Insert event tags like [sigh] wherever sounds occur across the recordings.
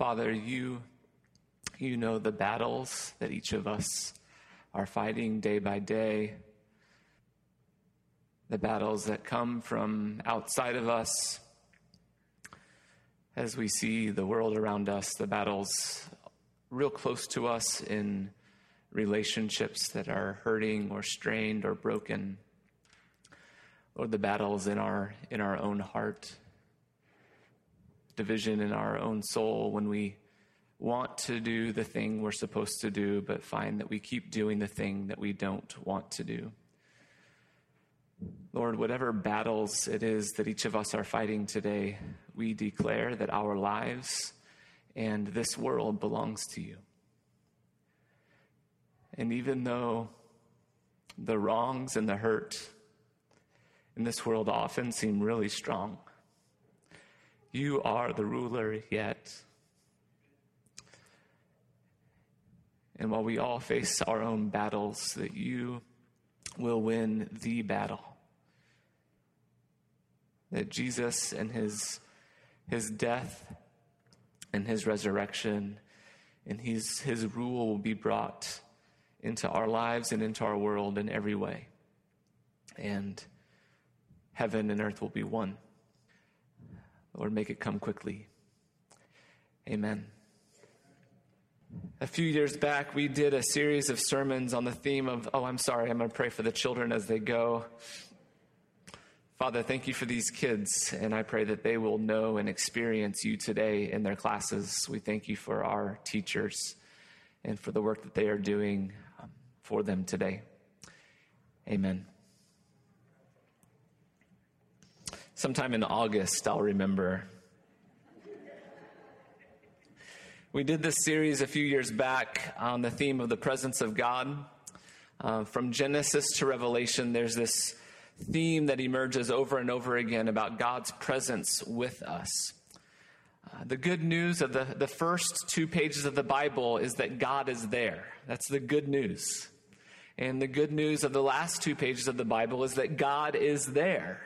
Father, you, you know the battles that each of us are fighting day by day, the battles that come from outside of us. As we see the world around us, the battles real close to us in relationships that are hurting or strained or broken, or the battles in our, in our own heart, division in our own soul when we want to do the thing we're supposed to do, but find that we keep doing the thing that we don't want to do. Lord, whatever battles it is that each of us are fighting today, we declare that our lives and this world belongs to you. And even though the wrongs and the hurt in this world often seem really strong, you are the ruler yet. And while we all face our own battles, that you will win the battle. That Jesus and his, his death and his resurrection and his, his rule will be brought into our lives and into our world in every way. And heaven and earth will be one. Lord, make it come quickly. Amen. A few years back, we did a series of sermons on the theme of, oh, I'm sorry, I'm going to pray for the children as they go. Father, thank you for these kids, and I pray that they will know and experience you today in their classes. We thank you for our teachers and for the work that they are doing um, for them today. Amen. Sometime in August, I'll remember. We did this series a few years back on the theme of the presence of God. Uh, from Genesis to Revelation, there's this theme that emerges over and over again about God's presence with us. Uh, the good news of the, the first two pages of the Bible is that God is there. That's the good news. And the good news of the last two pages of the Bible is that God is there.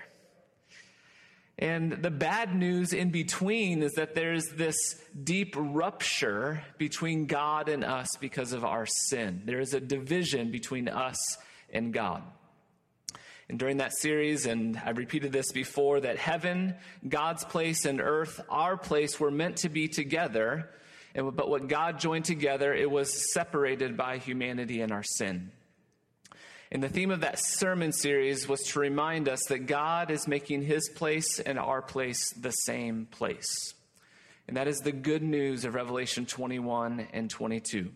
And the bad news in between is that there's this deep rupture between God and us because of our sin. There is a division between us and God. And during that series, and I've repeated this before, that heaven, God's place, and earth, our place, were meant to be together. But what God joined together, it was separated by humanity and our sin. And the theme of that sermon series was to remind us that God is making his place and our place the same place. And that is the good news of Revelation 21 and 22.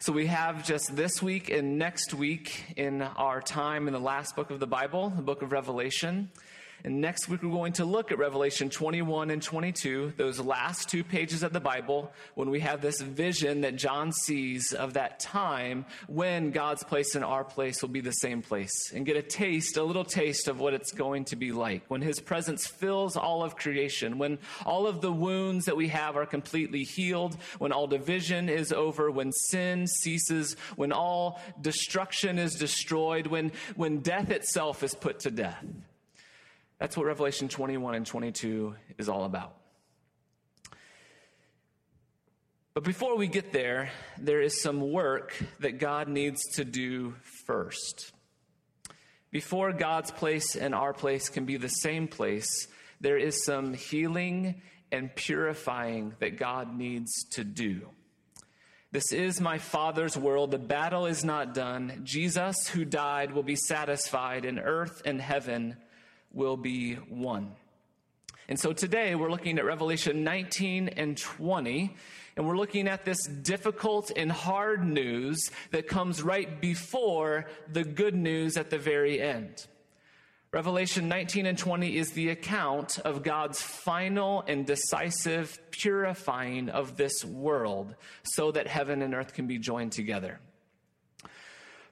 So we have just this week and next week in our time in the last book of the Bible, the book of Revelation. And next week, we're going to look at Revelation 21 and 22, those last two pages of the Bible, when we have this vision that John sees of that time when God's place and our place will be the same place, and get a taste, a little taste of what it's going to be like when His presence fills all of creation, when all of the wounds that we have are completely healed, when all division is over, when sin ceases, when all destruction is destroyed, when, when death itself is put to death. That's what Revelation 21 and 22 is all about. But before we get there, there is some work that God needs to do first. Before God's place and our place can be the same place, there is some healing and purifying that God needs to do. This is my Father's world. The battle is not done. Jesus, who died, will be satisfied in earth and heaven will be one. And so today we're looking at Revelation 19 and 20, and we're looking at this difficult and hard news that comes right before the good news at the very end. Revelation 19 and 20 is the account of God's final and decisive purifying of this world so that heaven and earth can be joined together.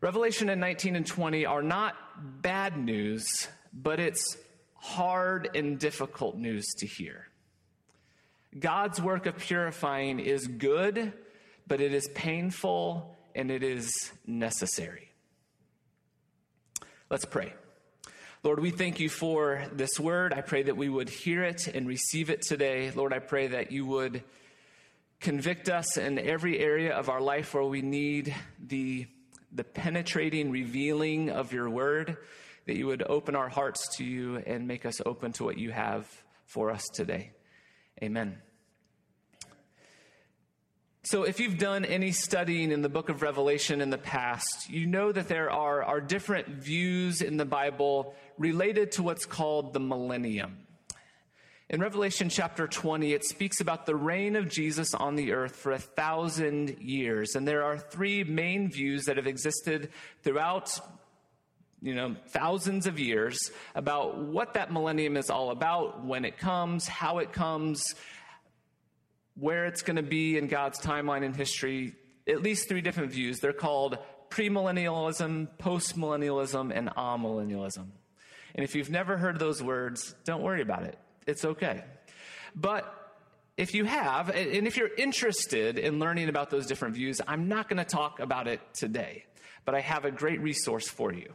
Revelation in 19 and 20 are not bad news, but it's hard and difficult news to hear. God's work of purifying is good, but it is painful and it is necessary. Let's pray. Lord, we thank you for this word. I pray that we would hear it and receive it today. Lord, I pray that you would convict us in every area of our life where we need the, the penetrating revealing of your word, that you would open our hearts to you and make us open to what you have for us today. Amen. So, if you've done any studying in the book of Revelation in the past, you know that there are, are different views in the Bible related to what's called the millennium. In Revelation chapter 20, it speaks about the reign of Jesus on the earth for a thousand years. And there are three main views that have existed throughout you know, thousands of years about what that millennium is all about, when it comes, how it comes, where it's going to be in God's timeline in history, at least three different views. They're called premillennialism, postmillennialism, and amillennialism. And if you've never heard those words, don't worry about it. It's okay. But if you have, and if you're interested in learning about those different views, I'm not going to talk about it today, but I have a great resource for you.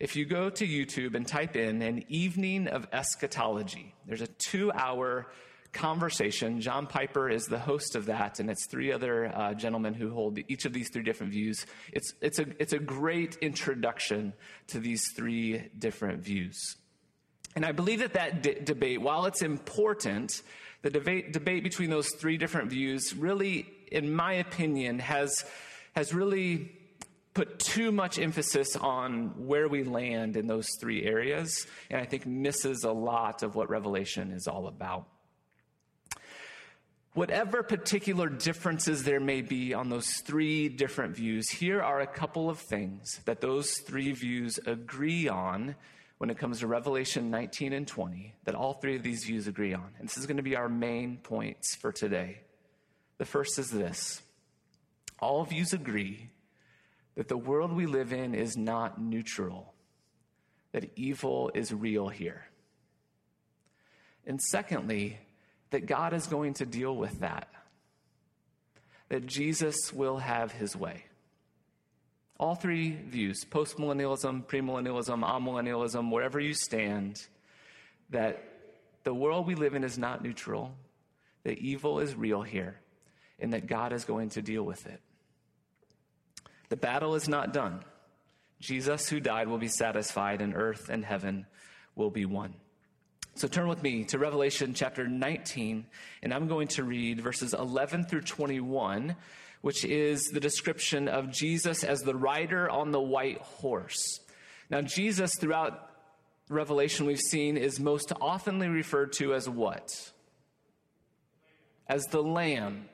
If you go to YouTube and type in an evening of eschatology, there's a two hour conversation. John Piper is the host of that, and it's three other uh, gentlemen who hold each of these three different views. It's, it's, a, it's a great introduction to these three different views. And I believe that that debate, while it's important, the debate, debate between those three different views really, in my opinion, has, has really put too much emphasis on where we land in those three areas, and I think misses a lot of what Revelation is all about. Whatever particular differences there may be on those three different views, here are a couple of things that those three views agree on when it comes to Revelation 19 and 20, that all three of these views agree on. And this is going to be our main points for today. The first is this all views agree that the world we live in is not neutral, that evil is real here. And secondly, that God is going to deal with that, that Jesus will have his way. All three views postmillennialism, premillennialism, amillennialism, wherever you stand that the world we live in is not neutral, that evil is real here, and that God is going to deal with it. The battle is not done. Jesus, who died, will be satisfied, and earth and heaven will be one. So turn with me to Revelation chapter 19, and I'm going to read verses 11 through 21, which is the description of Jesus as the rider on the white horse. Now, Jesus, throughout Revelation, we've seen, is most oftenly referred to as what? As the Lamb.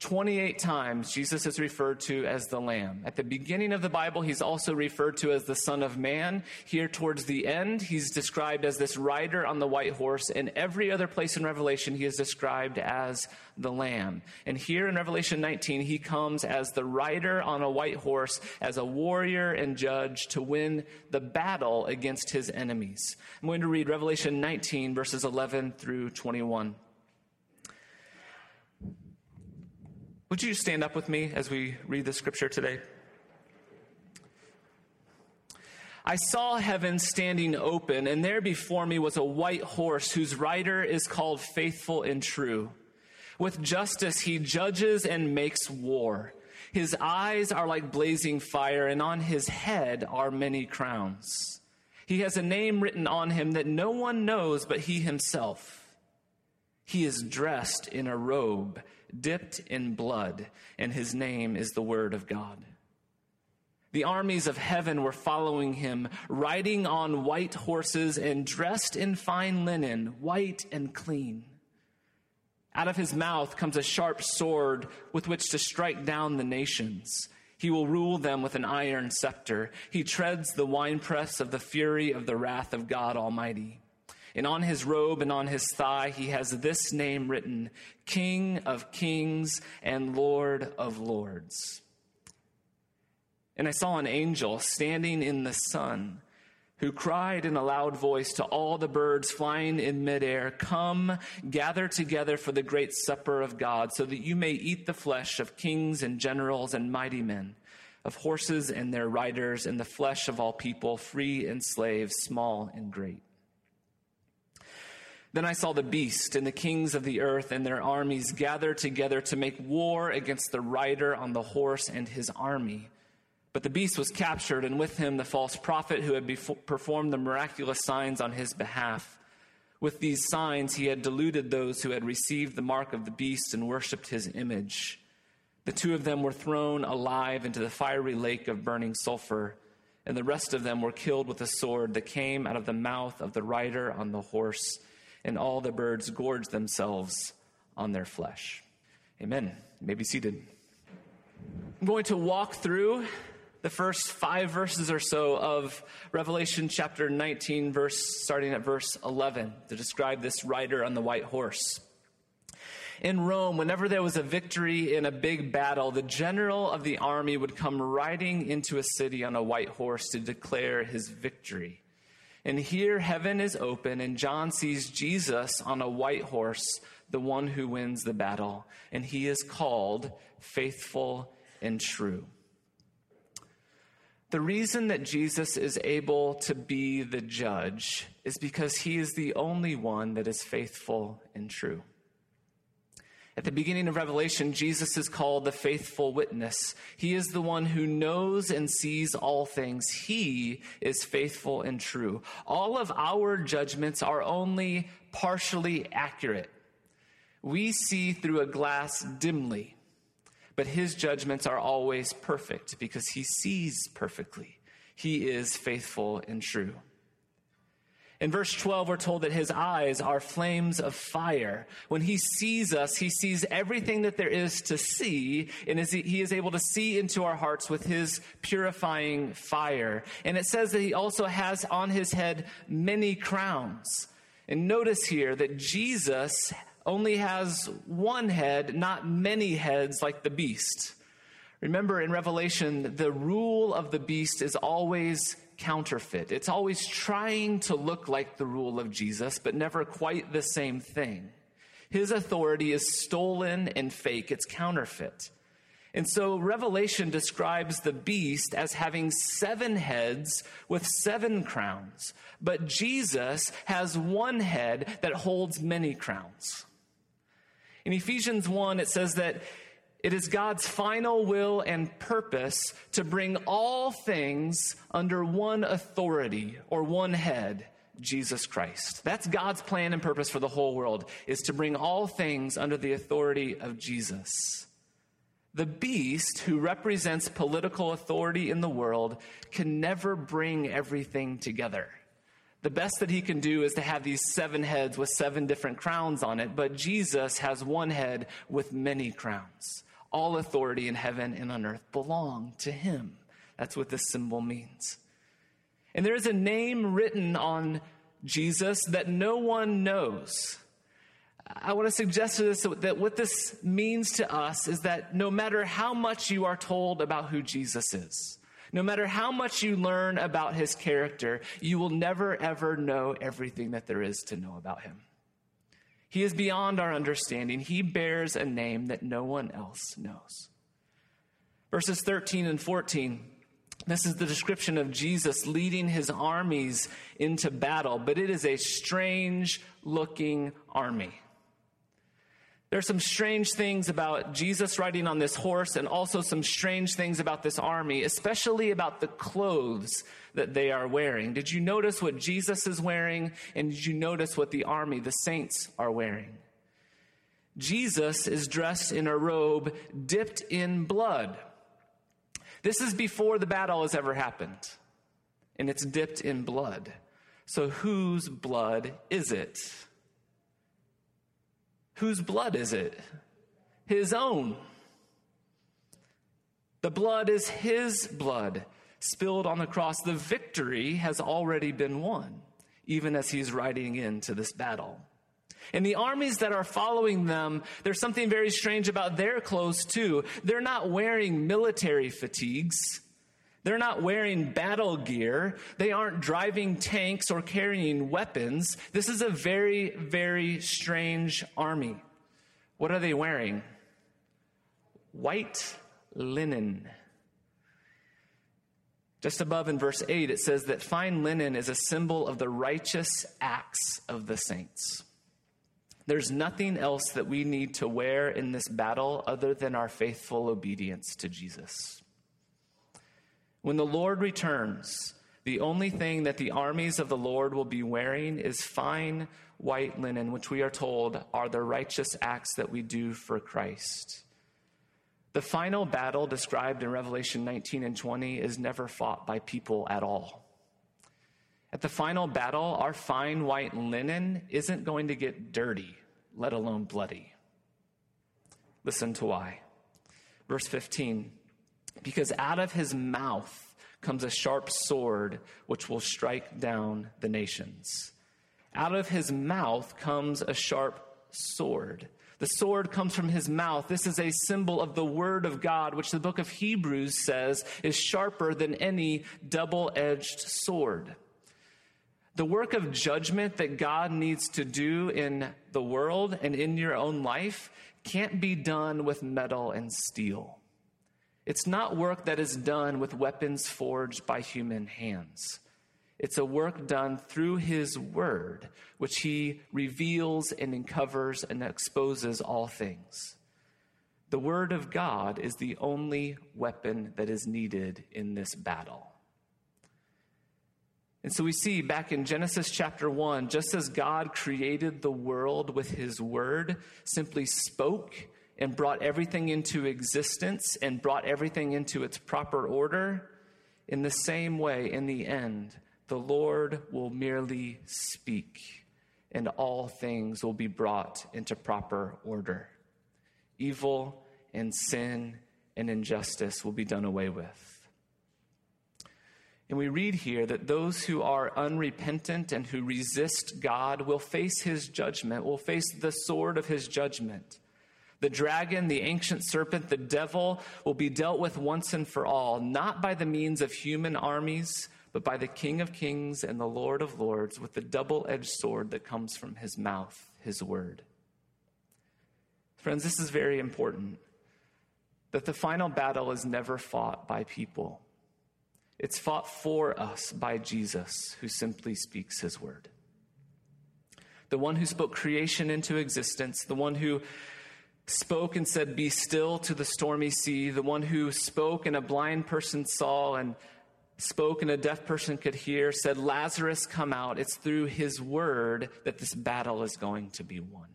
28 times Jesus is referred to as the Lamb. At the beginning of the Bible, he's also referred to as the Son of Man. Here towards the end, he's described as this rider on the white horse. In every other place in Revelation, he is described as the Lamb. And here in Revelation 19, he comes as the rider on a white horse, as a warrior and judge to win the battle against his enemies. I'm going to read Revelation 19, verses 11 through 21. Would you stand up with me as we read the scripture today? I saw heaven standing open, and there before me was a white horse whose rider is called Faithful and True. With justice he judges and makes war. His eyes are like blazing fire, and on his head are many crowns. He has a name written on him that no one knows but he himself. He is dressed in a robe dipped in blood, and his name is the Word of God. The armies of heaven were following him, riding on white horses and dressed in fine linen, white and clean. Out of his mouth comes a sharp sword with which to strike down the nations. He will rule them with an iron scepter. He treads the winepress of the fury of the wrath of God Almighty. And on his robe and on his thigh, he has this name written King of Kings and Lord of Lords. And I saw an angel standing in the sun who cried in a loud voice to all the birds flying in midair, Come, gather together for the great supper of God, so that you may eat the flesh of kings and generals and mighty men of horses and their riders, and the flesh of all people, free and slave, small and great. Then I saw the beast and the kings of the earth and their armies gathered together to make war against the rider on the horse and his army. But the beast was captured, and with him the false prophet who had performed the miraculous signs on his behalf. With these signs, he had deluded those who had received the mark of the beast and worshipped his image. The two of them were thrown alive into the fiery lake of burning sulfur, and the rest of them were killed with a sword that came out of the mouth of the rider on the horse, and all the birds gorge themselves on their flesh. Amen. You may be seated. I'm going to walk through the first five verses or so of Revelation chapter 19, verse starting at verse 11, to describe this rider on the white horse. In Rome, whenever there was a victory in a big battle, the general of the army would come riding into a city on a white horse to declare his victory. And here heaven is open, and John sees Jesus on a white horse, the one who wins the battle. And he is called faithful and true. The reason that Jesus is able to be the judge is because he is the only one that is faithful and true. At the beginning of Revelation, Jesus is called the faithful witness. He is the one who knows and sees all things. He is faithful and true. All of our judgments are only partially accurate. We see through a glass dimly but his judgments are always perfect because he sees perfectly. He is faithful and true. In verse 12, we're told that his eyes are flames of fire. When he sees us, he sees everything that there is to see, and he is able to see into our hearts with his purifying fire. And it says that he also has on his head many crowns. And notice here that Jesus only has one head, not many heads like the beast. Remember in Revelation, the rule of the beast is always counterfeit. It's always trying to look like the rule of Jesus, but never quite the same thing. His authority is stolen and fake, it's counterfeit. And so Revelation describes the beast as having seven heads with seven crowns, but Jesus has one head that holds many crowns. In Ephesians 1, it says that it is God's final will and purpose to bring all things under one authority or one head, Jesus Christ. That's God's plan and purpose for the whole world, is to bring all things under the authority of Jesus. The beast, who represents political authority in the world, can never bring everything together. The best that he can do is to have these seven heads with seven different crowns on it, but Jesus has one head with many crowns. All authority in heaven and on earth belong to him. That's what this symbol means. And there is a name written on Jesus that no one knows. I want to suggest to this that what this means to us is that no matter how much you are told about who Jesus is, no matter how much you learn about his character, you will never ever know everything that there is to know about him. He is beyond our understanding. He bears a name that no one else knows. Verses 13 and 14. This is the description of Jesus leading his armies into battle, but it is a strange looking army. There are some strange things about Jesus riding on this horse, and also some strange things about this army, especially about the clothes that they are wearing. Did you notice what Jesus is wearing? And did you notice what the army, the saints, are wearing? Jesus is dressed in a robe dipped in blood. This is before the battle has ever happened, and it's dipped in blood. So, whose blood is it? Whose blood is it? His own. The blood is his blood spilled on the cross. The victory has already been won, even as he's riding into this battle. And the armies that are following them, there's something very strange about their clothes too. They're not wearing military fatigues. They're not wearing battle gear. They aren't driving tanks or carrying weapons. This is a very, very strange army. What are they wearing? White linen. Just above in verse 8, it says that fine linen is a symbol of the righteous acts of the saints. There's nothing else that we need to wear in this battle other than our faithful obedience to Jesus. When the Lord returns, the only thing that the armies of the Lord will be wearing is fine white linen, which we are told are the righteous acts that we do for Christ. The final battle described in Revelation 19 and 20 is never fought by people at all. At the final battle, our fine white linen isn't going to get dirty, let alone bloody. Listen to why. Verse 15 Because out of his mouth comes a sharp sword which will strike down the nations. Out of his mouth comes a sharp sword. The sword comes from his mouth. This is a symbol of the word of God, which the book of Hebrews says is sharper than any double edged sword. The work of judgment that God needs to do in the world and in your own life can't be done with metal and steel. It's not work that is done with weapons forged by human hands. It's a work done through His Word, which He reveals and uncovers and exposes all things. The Word of God is the only weapon that is needed in this battle. And so we see back in Genesis chapter 1, just as God created the world with His Word, simply spoke and brought everything into existence and brought everything into its proper order, in the same way, in the end, the Lord will merely speak, and all things will be brought into proper order. Evil and sin and injustice will be done away with. And we read here that those who are unrepentant and who resist God will face his judgment, will face the sword of his judgment. The dragon, the ancient serpent, the devil will be dealt with once and for all, not by the means of human armies, but by the King of Kings and the Lord of Lords with the double edged sword that comes from his mouth, his word. Friends, this is very important that the final battle is never fought by people. It's fought for us by Jesus, who simply speaks his word. The one who spoke creation into existence, the one who spoke and said, Be still to the stormy sea, the one who spoke and a blind person saw and spoke and a deaf person could hear, said, Lazarus, come out. It's through his word that this battle is going to be won.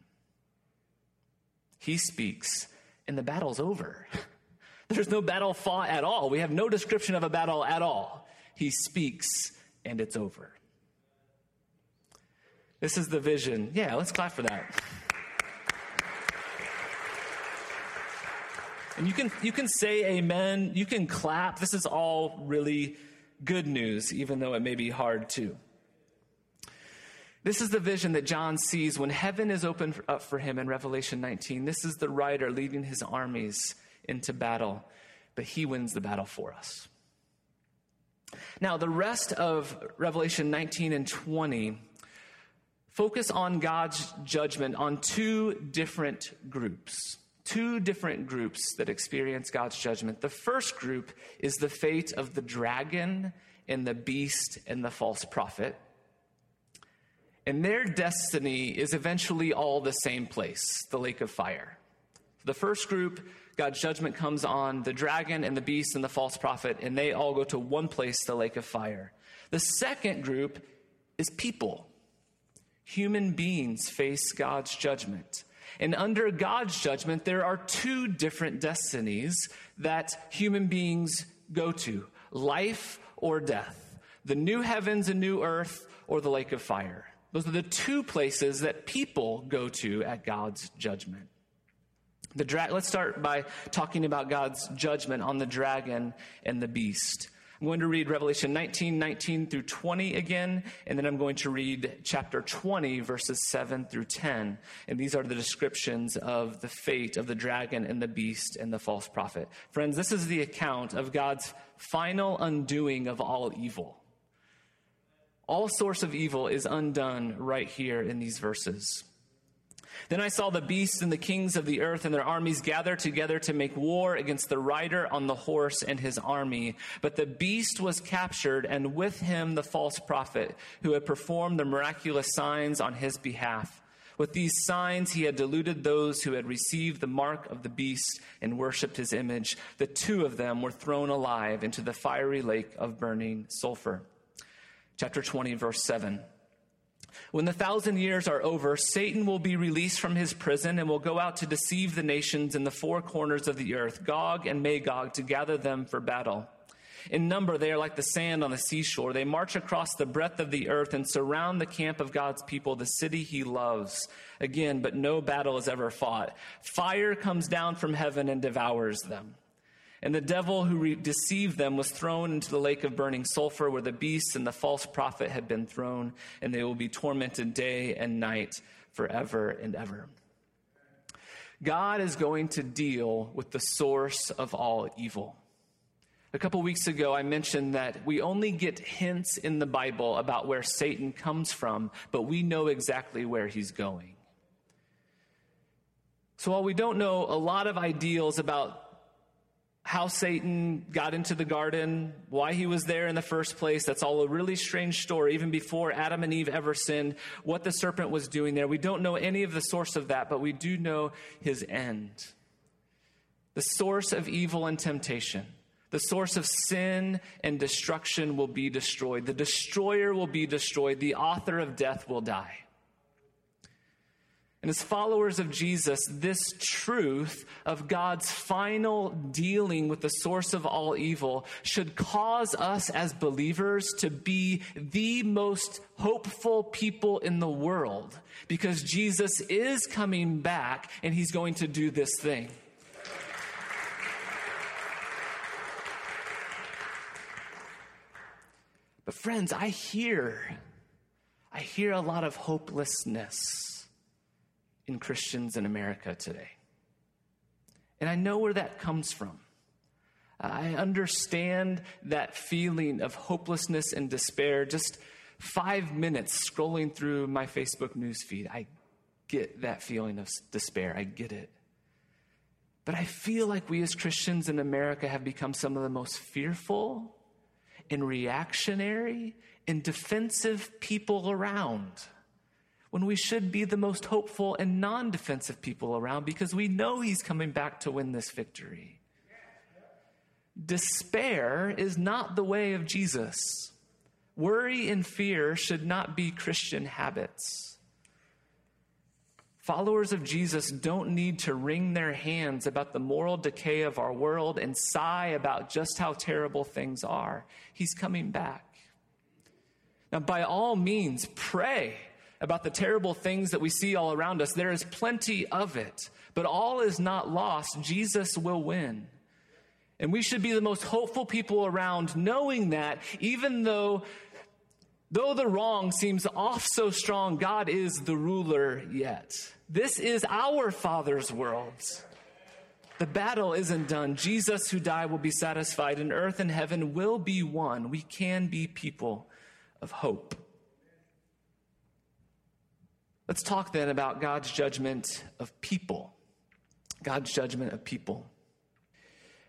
He speaks, and the battle's over. [laughs] There's no battle fought at all. We have no description of a battle at all. He speaks, and it's over. This is the vision. Yeah, let's clap for that. And you can, you can say amen, you can clap. This is all really good news, even though it may be hard too. This is the vision that John sees when heaven is opened up for him in Revelation 19. This is the rider leading his armies into battle, but he wins the battle for us. Now, the rest of Revelation 19 and 20 focus on God's judgment on two different groups two different groups that experience God's judgment. The first group is the fate of the dragon and the beast and the false prophet. And their destiny is eventually all the same place, the lake of fire. The first group, God's judgment comes on the dragon and the beast and the false prophet, and they all go to one place, the lake of fire. The second group is people. Human beings face God's judgment. And under God's judgment, there are two different destinies that human beings go to life or death. The new heavens and new earth or the lake of fire. Those are the two places that people go to at God's judgment. The dra- Let's start by talking about God's judgment on the dragon and the beast. I'm going to read Revelation 19, 19 through 20 again, and then I'm going to read chapter 20, verses 7 through 10. And these are the descriptions of the fate of the dragon and the beast and the false prophet. Friends, this is the account of God's final undoing of all evil. All source of evil is undone right here in these verses. Then I saw the beasts and the kings of the earth and their armies gather together to make war against the rider on the horse and his army. But the beast was captured, and with him the false prophet, who had performed the miraculous signs on his behalf. With these signs, he had deluded those who had received the mark of the beast and worshipped his image. The two of them were thrown alive into the fiery lake of burning sulfur. Chapter 20, verse 7. When the thousand years are over, Satan will be released from his prison and will go out to deceive the nations in the four corners of the earth, Gog and Magog, to gather them for battle. In number, they are like the sand on the seashore. They march across the breadth of the earth and surround the camp of God's people, the city he loves. Again, but no battle is ever fought. Fire comes down from heaven and devours them. And the devil who re- deceived them was thrown into the lake of burning sulfur where the beast and the false prophet had been thrown, and they will be tormented day and night forever and ever. God is going to deal with the source of all evil. A couple weeks ago, I mentioned that we only get hints in the Bible about where Satan comes from, but we know exactly where he's going. So while we don't know a lot of ideals about how Satan got into the garden, why he was there in the first place. That's all a really strange story, even before Adam and Eve ever sinned, what the serpent was doing there. We don't know any of the source of that, but we do know his end. The source of evil and temptation, the source of sin and destruction will be destroyed. The destroyer will be destroyed. The author of death will die. And as followers of Jesus, this truth of God's final dealing with the source of all evil should cause us as believers to be the most hopeful people in the world because Jesus is coming back and he's going to do this thing. But friends, I hear I hear a lot of hopelessness in Christians in America today. And I know where that comes from. I understand that feeling of hopelessness and despair. Just five minutes scrolling through my Facebook newsfeed, I get that feeling of despair. I get it. But I feel like we as Christians in America have become some of the most fearful and reactionary and defensive people around when we should be the most hopeful and non defensive people around because we know he's coming back to win this victory. Despair is not the way of Jesus. Worry and fear should not be Christian habits. Followers of Jesus don't need to wring their hands about the moral decay of our world and sigh about just how terrible things are. He's coming back. Now, by all means, pray about the terrible things that we see all around us. There is plenty of it, but all is not lost. Jesus will win. And we should be the most hopeful people around, knowing that even though Though the wrong seems off so strong, God is the ruler yet. This is our Father's world. The battle isn't done. Jesus, who died, will be satisfied, and earth and heaven will be one. We can be people of hope. Let's talk then about God's judgment of people. God's judgment of people.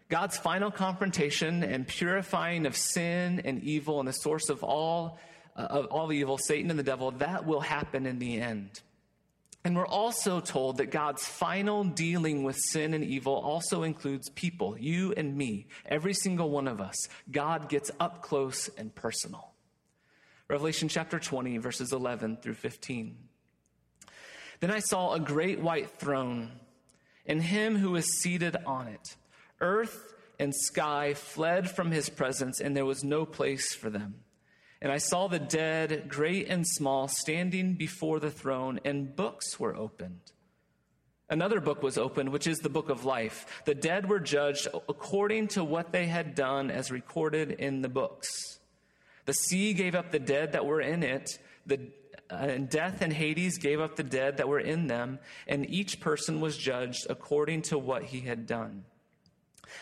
God's final confrontation and purifying of sin and evil and the source of all uh, of all evil, Satan and the devil, that will happen in the end. And we're also told that God's final dealing with sin and evil also includes people, you and me, every single one of us. God gets up close and personal. Revelation chapter 20, verses 11 through 15. Then I saw a great white throne and him who was seated on it. Earth and sky fled from his presence, and there was no place for them. And I saw the dead, great and small, standing before the throne, and books were opened. Another book was opened, which is the book of life. The dead were judged according to what they had done, as recorded in the books. The sea gave up the dead that were in it. The and death and Hades gave up the dead that were in them, and each person was judged according to what he had done.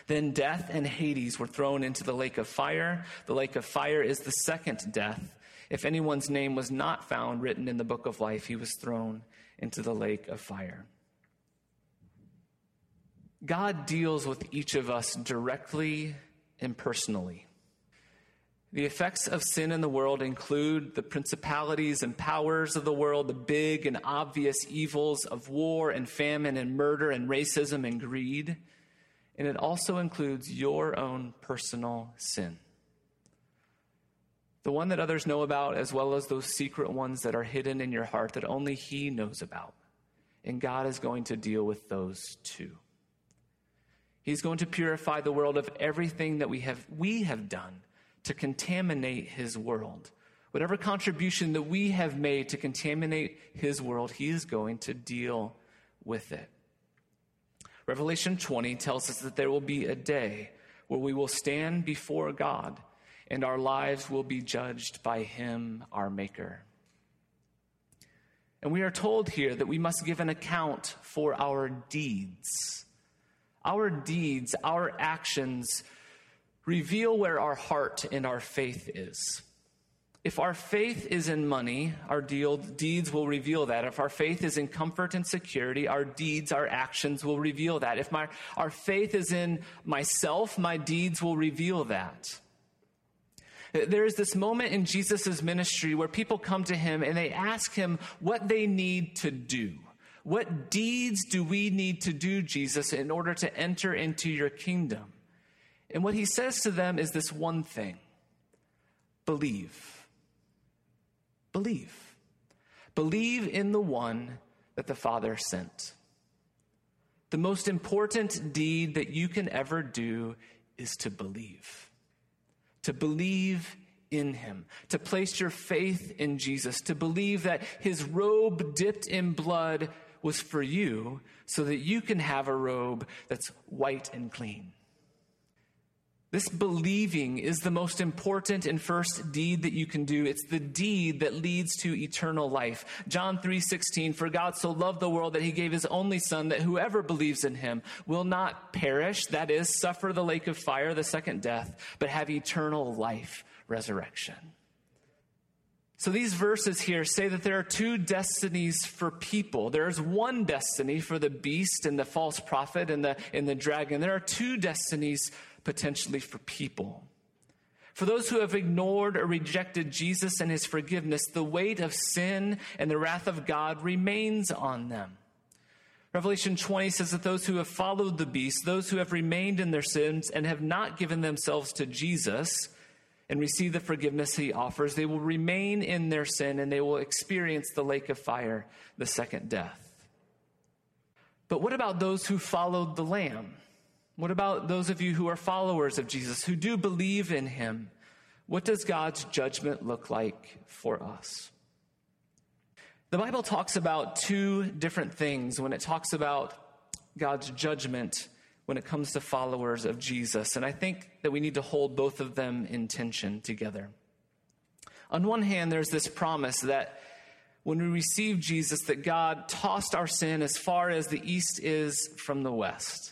Then death and Hades were thrown into the lake of fire. The lake of fire is the second death. If anyone's name was not found written in the book of life, he was thrown into the lake of fire. God deals with each of us directly and personally. The effects of sin in the world include the principalities and powers of the world, the big and obvious evils of war and famine and murder and racism and greed. And it also includes your own personal sin. The one that others know about, as well as those secret ones that are hidden in your heart that only He knows about. And God is going to deal with those too. He's going to purify the world of everything that we have, we have done to contaminate his world. Whatever contribution that we have made to contaminate his world, he is going to deal with it. Revelation 20 tells us that there will be a day where we will stand before God and our lives will be judged by him, our Maker. And we are told here that we must give an account for our deeds. Our deeds, our actions, reveal where our heart and our faith is. If our faith is in money, our deeds will reveal that. If our faith is in comfort and security, our deeds, our actions will reveal that. If my, our faith is in myself, my deeds will reveal that. There is this moment in Jesus' ministry where people come to him and they ask him what they need to do. What deeds do we need to do, Jesus, in order to enter into your kingdom? And what he says to them is this one thing believe. Believe. Believe in the one that the Father sent. The most important deed that you can ever do is to believe. To believe in him, to place your faith in Jesus, to believe that his robe dipped in blood was for you so that you can have a robe that's white and clean. This believing is the most important and first deed that you can do. It's the deed that leads to eternal life. John 3:16 For God so loved the world that he gave his only son that whoever believes in him will not perish, that is suffer the lake of fire, the second death, but have eternal life, resurrection. So these verses here say that there are two destinies for people. There's one destiny for the beast and the false prophet and the, and the dragon. There are two destinies potentially for people. For those who have ignored or rejected Jesus and his forgiveness, the weight of sin and the wrath of God remains on them. Revelation 20 says that those who have followed the beast, those who have remained in their sins and have not given themselves to Jesus and received the forgiveness he offers, they will remain in their sin and they will experience the lake of fire, the second death. But what about those who followed the Lamb? What about those of you who are followers of Jesus, who do believe in him? What does God's judgment look like for us? The Bible talks about two different things when it talks about God's judgment when it comes to followers of Jesus. And I think that we need to hold both of them in tension together. On one hand, there's this promise that when we receive Jesus, that God tossed our sin as far as the east is from the west.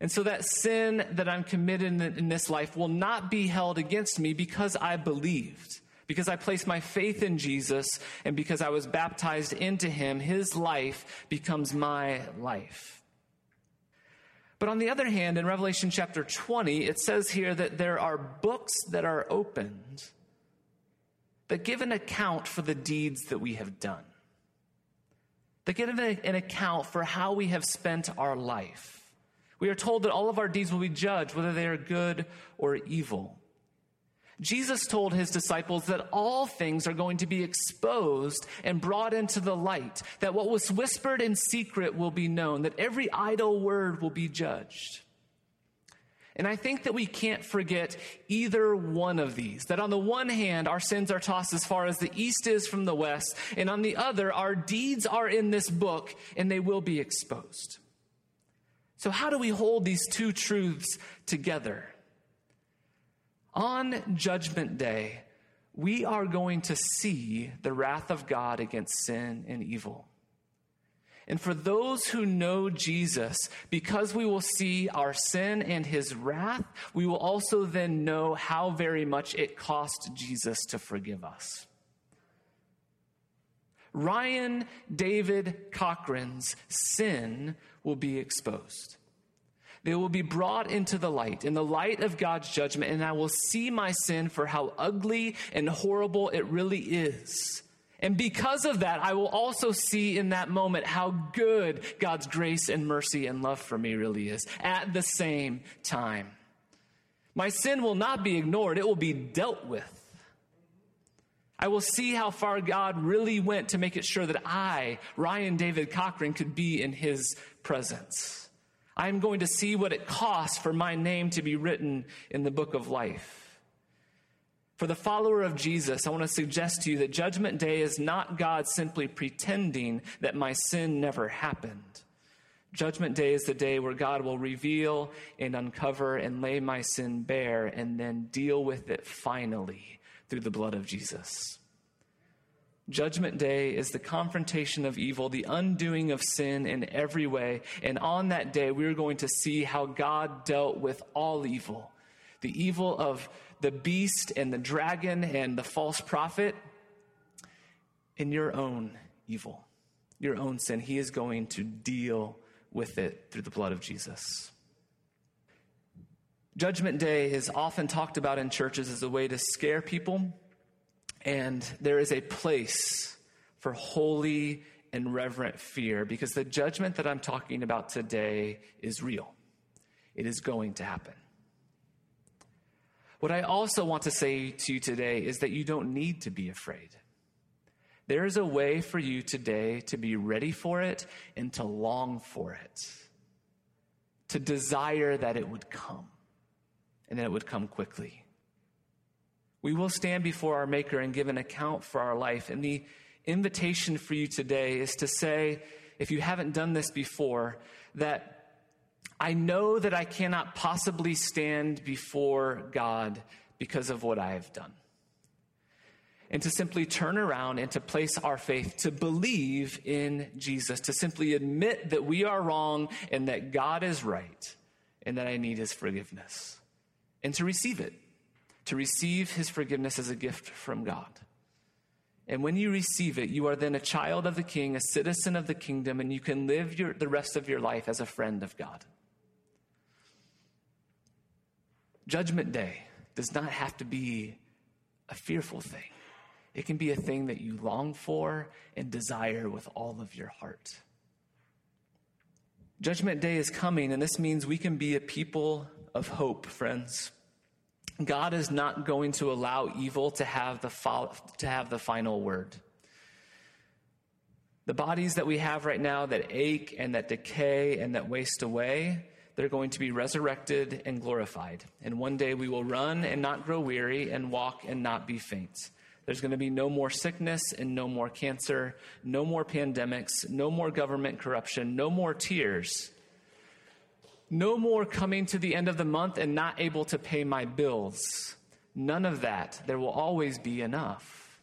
And so that sin that I'm committed in this life will not be held against me because I believed. Because I placed my faith in Jesus and because I was baptized into him, his life becomes my life. But on the other hand, in Revelation chapter 20, it says here that there are books that are opened that give an account for the deeds that we have done, that give an account for how we have spent our life. We are told that all of our deeds will be judged, whether they are good or evil. Jesus told his disciples that all things are going to be exposed and brought into the light, that what was whispered in secret will be known, that every idle word will be judged. And I think that we can't forget either one of these. That on the one hand, our sins are tossed as far as the east is from the west, and on the other, our deeds are in this book and they will be exposed. So, how do we hold these two truths together? On Judgment Day, we are going to see the wrath of God against sin and evil. And for those who know Jesus, because we will see our sin and his wrath, we will also then know how very much it cost Jesus to forgive us. Ryan David Cochran's sin will be exposed. They will be brought into the light, in the light of God's judgment, and I will see my sin for how ugly and horrible it really is. And because of that, I will also see in that moment how good God's grace and mercy and love for me really is at the same time. My sin will not be ignored, it will be dealt with. I will see how far God really went to make it sure that I, Ryan David Cochran, could be in his presence. I am going to see what it costs for my name to be written in the book of life. For the follower of Jesus, I want to suggest to you that Judgment Day is not God simply pretending that my sin never happened. Judgment Day is the day where God will reveal and uncover and lay my sin bare and then deal with it finally through the blood of Jesus. Judgment Day is the confrontation of evil, the undoing of sin in every way. And on that day, we're going to see how God dealt with all evil the evil of the beast and the dragon and the false prophet in your own evil, your own sin. He is going to deal with it through the blood of Jesus. Judgment Day is often talked about in churches as a way to scare people, and there is a place for holy and reverent fear because the judgment that I'm talking about today is real. It is going to happen. What I also want to say to you today is that you don't need to be afraid. There is a way for you today to be ready for it and to long for it, to desire that it would come and it would come quickly. We will stand before our Maker and give an account for our life. And the invitation for you today is to say, if you haven't done this before, that I know that I cannot possibly stand before God because of what I have done. And to simply turn around and to place our faith, to believe in Jesus, to simply admit that we are wrong and that God is right and that I need his forgiveness. And to receive it, to receive his forgiveness as a gift from God. And when you receive it, you are then a child of the king, a citizen of the kingdom, and you can live your, the rest of your life as a friend of God. Judgment Day does not have to be a fearful thing. It can be a thing that you long for and desire with all of your heart. Judgment Day is coming, and this means we can be a people of hope, friends. God is not going to allow evil to have the, fo- to have the final word. The bodies that we have right now that ache and that decay and that waste away, they're going to be resurrected and glorified. And one day we will run and not grow weary and walk and not be faint. There's going to be no more sickness and no more cancer, no more pandemics, no more government corruption, no more tears. No more coming to the end of the month and not able to pay my bills. None of that. There will always be enough.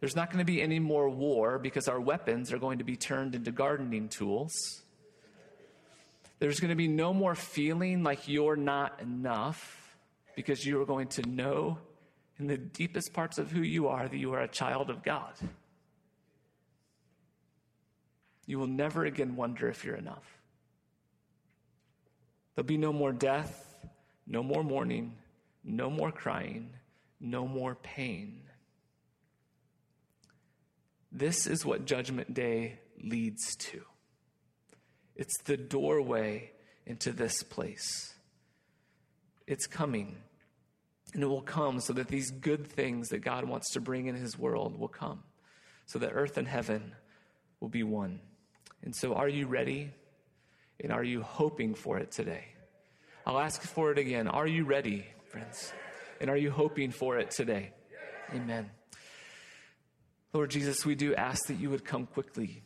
There's not going to be any more war because our weapons are going to be turned into gardening tools. There's going to be no more feeling like you're not enough because you are going to know in the deepest parts of who you are that you are a child of God. You will never again wonder if you're enough. There'll be no more death, no more mourning, no more crying, no more pain. This is what Judgment Day leads to. It's the doorway into this place. It's coming. And it will come so that these good things that God wants to bring in His world will come, so that earth and heaven will be one. And so, are you ready? And are you hoping for it today? I'll ask for it again. Are you ready, friends? And are you hoping for it today? Amen. Lord Jesus, we do ask that you would come quickly.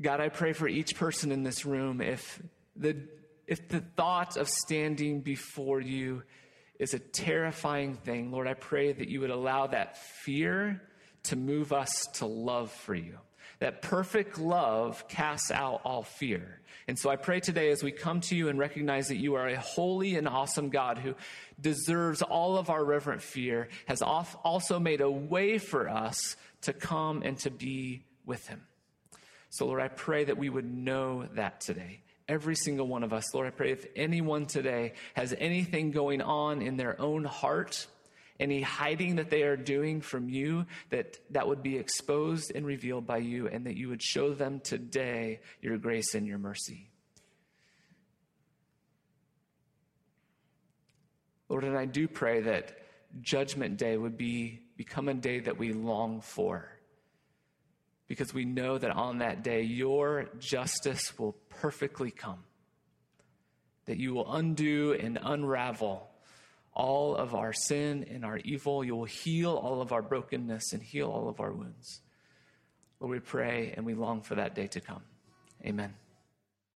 God, I pray for each person in this room if the if the thought of standing before you is a terrifying thing, Lord, I pray that you would allow that fear to move us to love for you. That perfect love casts out all fear. And so I pray today as we come to you and recognize that you are a holy and awesome God who deserves all of our reverent fear, has also made a way for us to come and to be with him. So, Lord, I pray that we would know that today. Every single one of us. Lord, I pray if anyone today has anything going on in their own heart, any hiding that they are doing from you, that that would be exposed and revealed by you, and that you would show them today your grace and your mercy. Lord, and I do pray that Judgment Day would be become a day that we long for. Because we know that on that day, your justice will perfectly come. That you will undo and unravel all of our sin and our evil. You will heal all of our brokenness and heal all of our wounds. Lord, we pray and we long for that day to come. Amen.